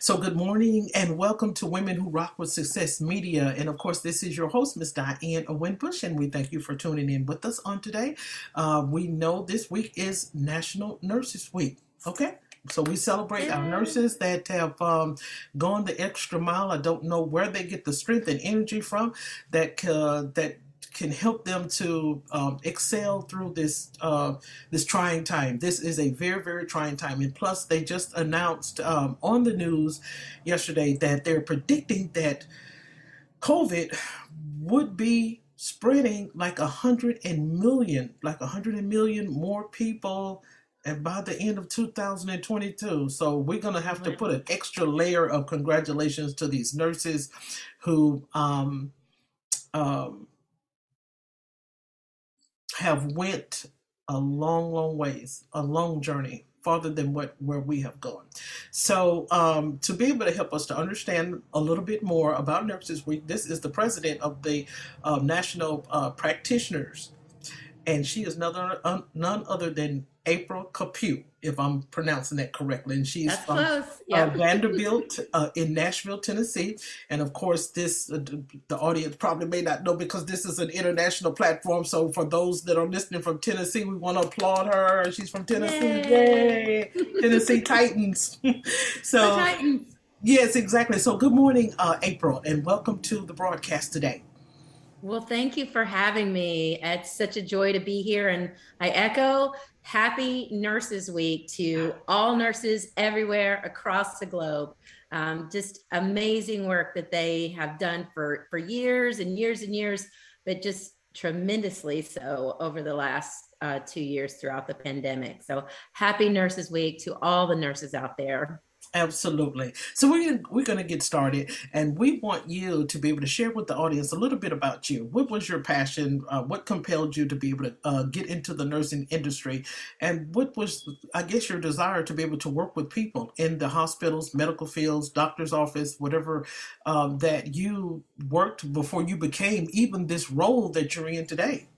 So, good morning and welcome to Women Who Rock with Success Media. And of course, this is your host, Miss Diane Winbush, and we thank you for tuning in with us on today. Uh, we know this week is National Nurses Week. Okay. So we celebrate our nurses that have um, gone the extra mile. I don't know where they get the strength and energy from that uh, that can help them to um, excel through this uh, this trying time. This is a very very trying time, and plus they just announced um, on the news yesterday that they're predicting that COVID would be spreading like a hundred and million, like a hundred and million more people. And by the end of 2022, so we're gonna have to put an extra layer of congratulations to these nurses who um, um, have went a long, long ways, a long journey, farther than what where we have gone. So, um, to be able to help us to understand a little bit more about Nurses Week, this is the president of the uh, National uh, Practitioners, and she is none, uh, none other than April Kapu, if I'm pronouncing that correctly. And she's That's from uh. Vanderbilt uh, in Nashville, Tennessee. And of course, this uh, the audience probably may not know because this is an international platform. So for those that are listening from Tennessee, we want to applaud her. She's from Tennessee. Yay! Tennessee Titans. The so Titans. yes, exactly. So good morning, uh, April, and welcome to the broadcast today. Well, thank you for having me. It's such a joy to be here. And I echo Happy Nurses Week to all nurses everywhere across the globe. Um, just amazing work that they have done for, for years and years and years, but just tremendously so over the last uh, two years throughout the pandemic. So happy Nurses Week to all the nurses out there. Absolutely. So we're gonna, we're going to get started, and we want you to be able to share with the audience a little bit about you. What was your passion? Uh, what compelled you to be able to uh, get into the nursing industry, and what was, I guess, your desire to be able to work with people in the hospitals, medical fields, doctor's office, whatever um, that you worked before you became even this role that you're in today.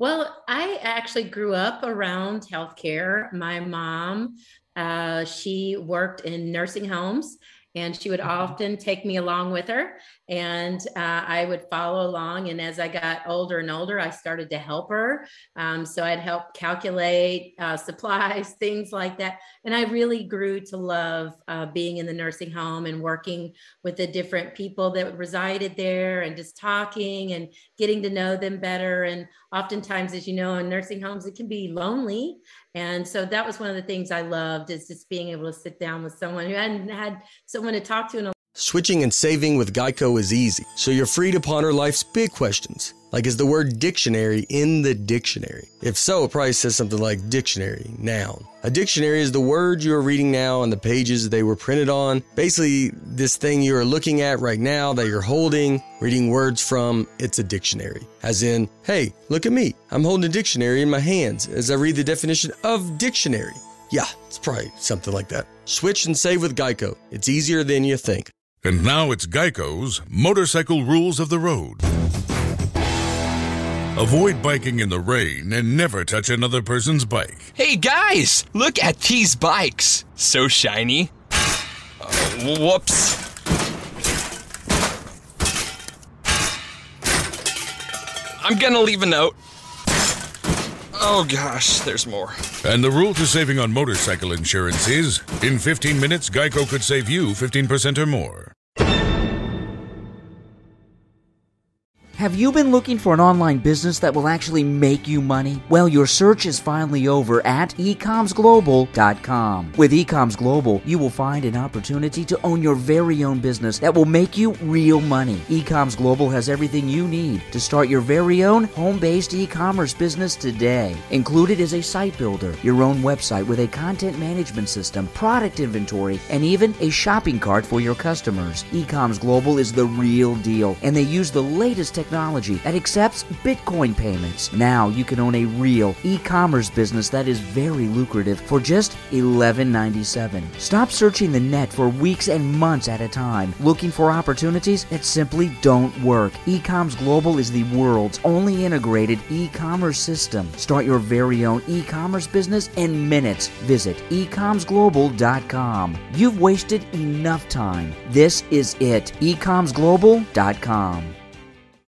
Well, I actually grew up around healthcare. My mom, uh, she worked in nursing homes and she would often take me along with her. And uh, i would follow along and as i got older and older i started to help her. Um, so i'd help calculate uh, supplies things like that. And i really grew to love uh, being in the nursing home and working with the different people that resided there and just talking and getting to know them better. And oftentimes as you know in nursing homes it can be lonely and so that was one of the things i loved is just being able to sit down with someone who hadn't had someone to talk to in a Switching and saving with Geico is easy, so you're free to ponder life's big questions. Like, is the word dictionary in the dictionary? If so, it probably says something like dictionary, noun. A dictionary is the word you are reading now on the pages they were printed on. Basically, this thing you are looking at right now that you're holding, reading words from, it's a dictionary. As in, hey, look at me. I'm holding a dictionary in my hands as I read the definition of dictionary. Yeah, it's probably something like that. Switch and save with Geico. It's easier than you think. And now it's Geico's Motorcycle Rules of the Road. Avoid biking in the rain and never touch another person's bike. Hey guys, look at these bikes. So shiny. Uh, whoops. I'm gonna leave a note. Oh gosh, there's more. And the rule to saving on motorcycle insurance is in 15 minutes, Geico could save you 15% or more. Have you been looking for an online business that will actually make you money? Well, your search is finally over at ecomsglobal.com. With Ecoms Global, you will find an opportunity to own your very own business that will make you real money. Ecoms Global has everything you need to start your very own home-based e-commerce business today. Included is a site builder, your own website with a content management system, product inventory, and even a shopping cart for your customers. Ecoms Global is the real deal, and they use the latest technology that accepts Bitcoin payments. Now you can own a real e-commerce business that is very lucrative for just $11.97. Stop searching the net for weeks and months at a time, looking for opportunities that simply don't work. Ecoms Global is the world's only integrated e-commerce system. Start your very own e-commerce business in minutes. Visit ecomsglobal.com. You've wasted enough time. This is it. ecomsglobal.com.